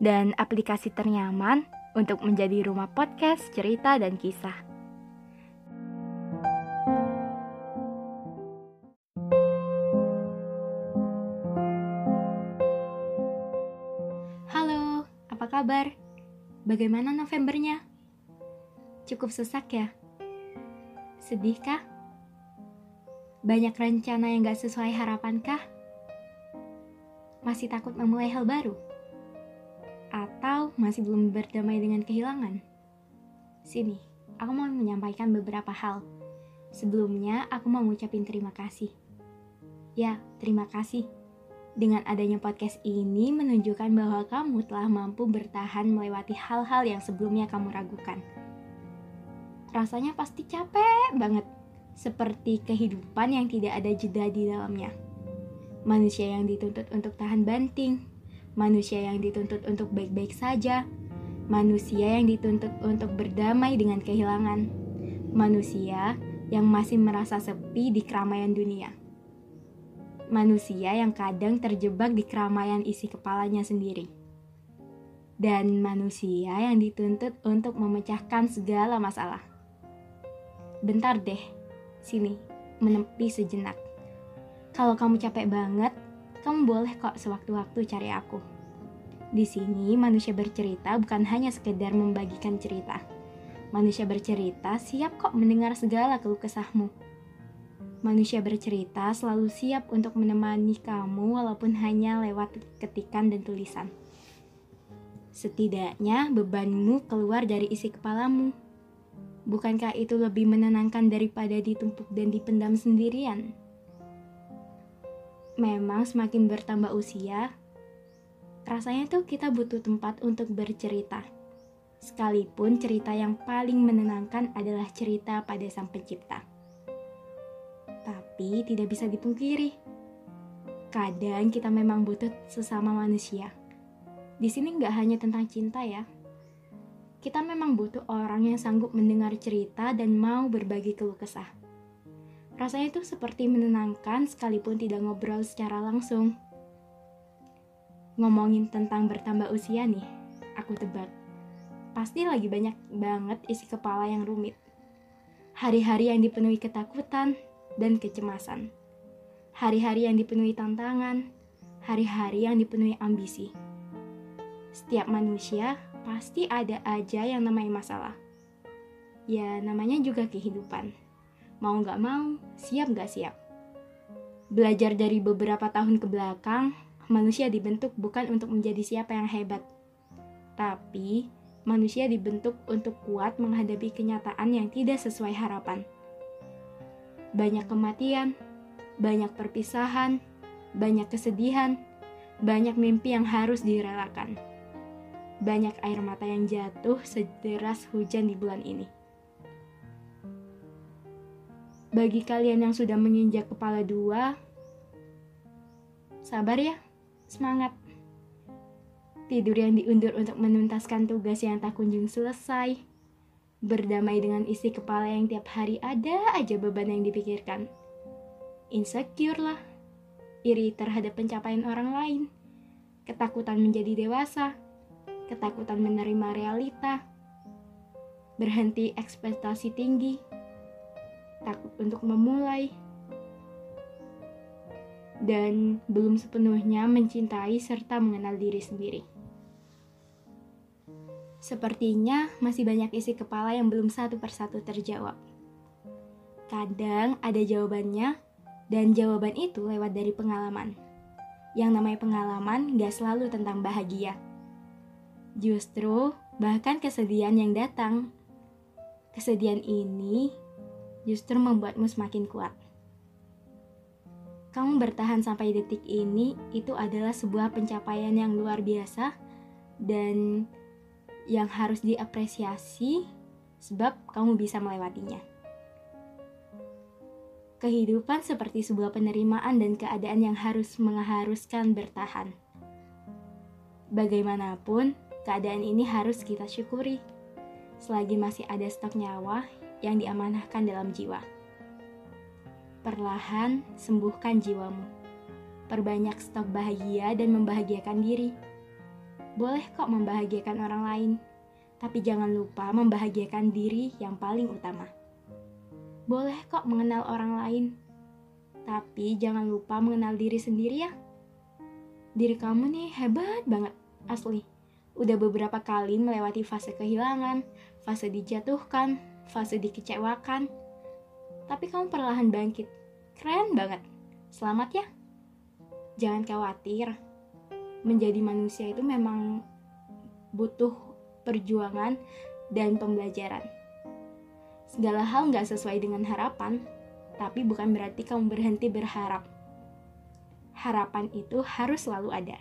dan aplikasi ternyaman untuk menjadi rumah podcast, cerita, dan kisah. Halo, apa kabar? Bagaimana Novembernya? Cukup sesak ya? Sedih kah? Banyak rencana yang gak sesuai harapan kah? Masih takut memulai hal baru? Atau masih belum berdamai dengan kehilangan? Sini, aku mau menyampaikan beberapa hal. Sebelumnya, aku mau ngucapin terima kasih. Ya, terima kasih. Dengan adanya podcast ini menunjukkan bahwa kamu telah mampu bertahan melewati hal-hal yang sebelumnya kamu ragukan. Rasanya pasti capek banget, seperti kehidupan yang tidak ada jeda di dalamnya. Manusia yang dituntut untuk tahan banting, manusia yang dituntut untuk baik-baik saja, manusia yang dituntut untuk berdamai dengan kehilangan, manusia yang masih merasa sepi di keramaian dunia, manusia yang kadang terjebak di keramaian isi kepalanya sendiri, dan manusia yang dituntut untuk memecahkan segala masalah. Bentar deh, sini, menepi sejenak. Kalau kamu capek banget, kamu boleh kok sewaktu-waktu cari aku. Di sini manusia bercerita bukan hanya sekedar membagikan cerita. Manusia bercerita siap kok mendengar segala keluh kesahmu. Manusia bercerita selalu siap untuk menemani kamu walaupun hanya lewat ketikan dan tulisan. Setidaknya bebanmu keluar dari isi kepalamu. Bukankah itu lebih menenangkan daripada ditumpuk dan dipendam sendirian? Memang semakin bertambah usia, rasanya tuh kita butuh tempat untuk bercerita. Sekalipun cerita yang paling menenangkan adalah cerita pada sang pencipta. Tapi tidak bisa dipungkiri, kadang kita memang butuh sesama manusia. Di sini nggak hanya tentang cinta ya. Kita memang butuh orang yang sanggup mendengar cerita dan mau berbagi keluh kesah. Rasanya itu seperti menenangkan sekalipun tidak ngobrol secara langsung. Ngomongin tentang bertambah usia nih, aku tebak. Pasti lagi banyak banget isi kepala yang rumit. Hari-hari yang dipenuhi ketakutan dan kecemasan. Hari-hari yang dipenuhi tantangan, hari-hari yang dipenuhi ambisi. Setiap manusia pasti ada aja yang namanya masalah. Ya, namanya juga kehidupan mau nggak mau, siap nggak siap. Belajar dari beberapa tahun ke belakang, manusia dibentuk bukan untuk menjadi siapa yang hebat, tapi manusia dibentuk untuk kuat menghadapi kenyataan yang tidak sesuai harapan. Banyak kematian, banyak perpisahan, banyak kesedihan, banyak mimpi yang harus direlakan. Banyak air mata yang jatuh sederas hujan di bulan ini. Bagi kalian yang sudah menginjak kepala dua, sabar ya, semangat. Tidur yang diundur untuk menuntaskan tugas yang tak kunjung selesai. Berdamai dengan isi kepala yang tiap hari ada aja beban yang dipikirkan. Insecure lah, iri terhadap pencapaian orang lain, ketakutan menjadi dewasa, ketakutan menerima realita, berhenti ekspektasi tinggi, takut untuk memulai, dan belum sepenuhnya mencintai serta mengenal diri sendiri. Sepertinya masih banyak isi kepala yang belum satu persatu terjawab. Kadang ada jawabannya, dan jawaban itu lewat dari pengalaman. Yang namanya pengalaman gak selalu tentang bahagia. Justru, bahkan kesedihan yang datang. Kesedihan ini justru membuatmu semakin kuat. Kamu bertahan sampai detik ini itu adalah sebuah pencapaian yang luar biasa dan yang harus diapresiasi sebab kamu bisa melewatinya. Kehidupan seperti sebuah penerimaan dan keadaan yang harus mengharuskan bertahan. Bagaimanapun, keadaan ini harus kita syukuri selagi masih ada stok nyawa yang diamanahkan dalam jiwa. Perlahan sembuhkan jiwamu. Perbanyak stok bahagia dan membahagiakan diri. Boleh kok membahagiakan orang lain, tapi jangan lupa membahagiakan diri yang paling utama. Boleh kok mengenal orang lain, tapi jangan lupa mengenal diri sendiri ya. Diri kamu nih hebat banget, asli. Udah beberapa kali melewati fase kehilangan, fase dijatuhkan, fase dikecewakan. Tapi kamu perlahan bangkit. Keren banget. Selamat ya. Jangan khawatir. Menjadi manusia itu memang butuh perjuangan dan pembelajaran Segala hal nggak sesuai dengan harapan, tapi bukan berarti kamu berhenti berharap. Harapan itu harus selalu ada,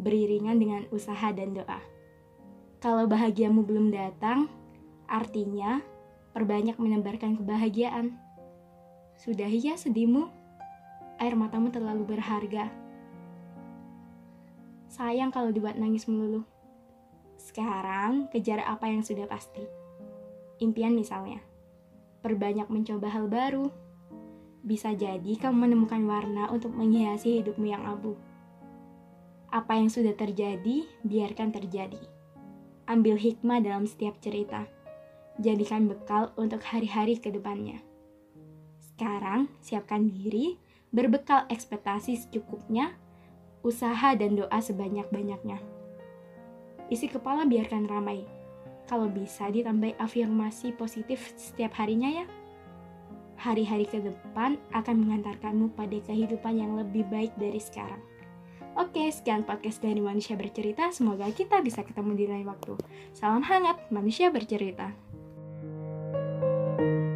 beriringan dengan usaha dan doa. Kalau bahagiamu belum datang, artinya perbanyak menebarkan kebahagiaan. Sudah ya sedihmu, air matamu terlalu berharga. Sayang kalau dibuat nangis melulu. Sekarang kejar apa yang sudah pasti. Impian misalnya perbanyak mencoba hal baru. Bisa jadi kamu menemukan warna untuk menghiasi hidupmu yang abu. Apa yang sudah terjadi, biarkan terjadi. Ambil hikmah dalam setiap cerita. Jadikan bekal untuk hari-hari ke depannya. Sekarang, siapkan diri, berbekal ekspektasi secukupnya, usaha dan doa sebanyak-banyaknya. Isi kepala biarkan ramai, kalau bisa ditambah afirmasi positif setiap harinya ya. Hari-hari ke depan akan mengantarkanmu pada kehidupan yang lebih baik dari sekarang. Oke, sekian podcast dari Manusia Bercerita. Semoga kita bisa ketemu di lain waktu. Salam hangat, Manusia Bercerita. Thank you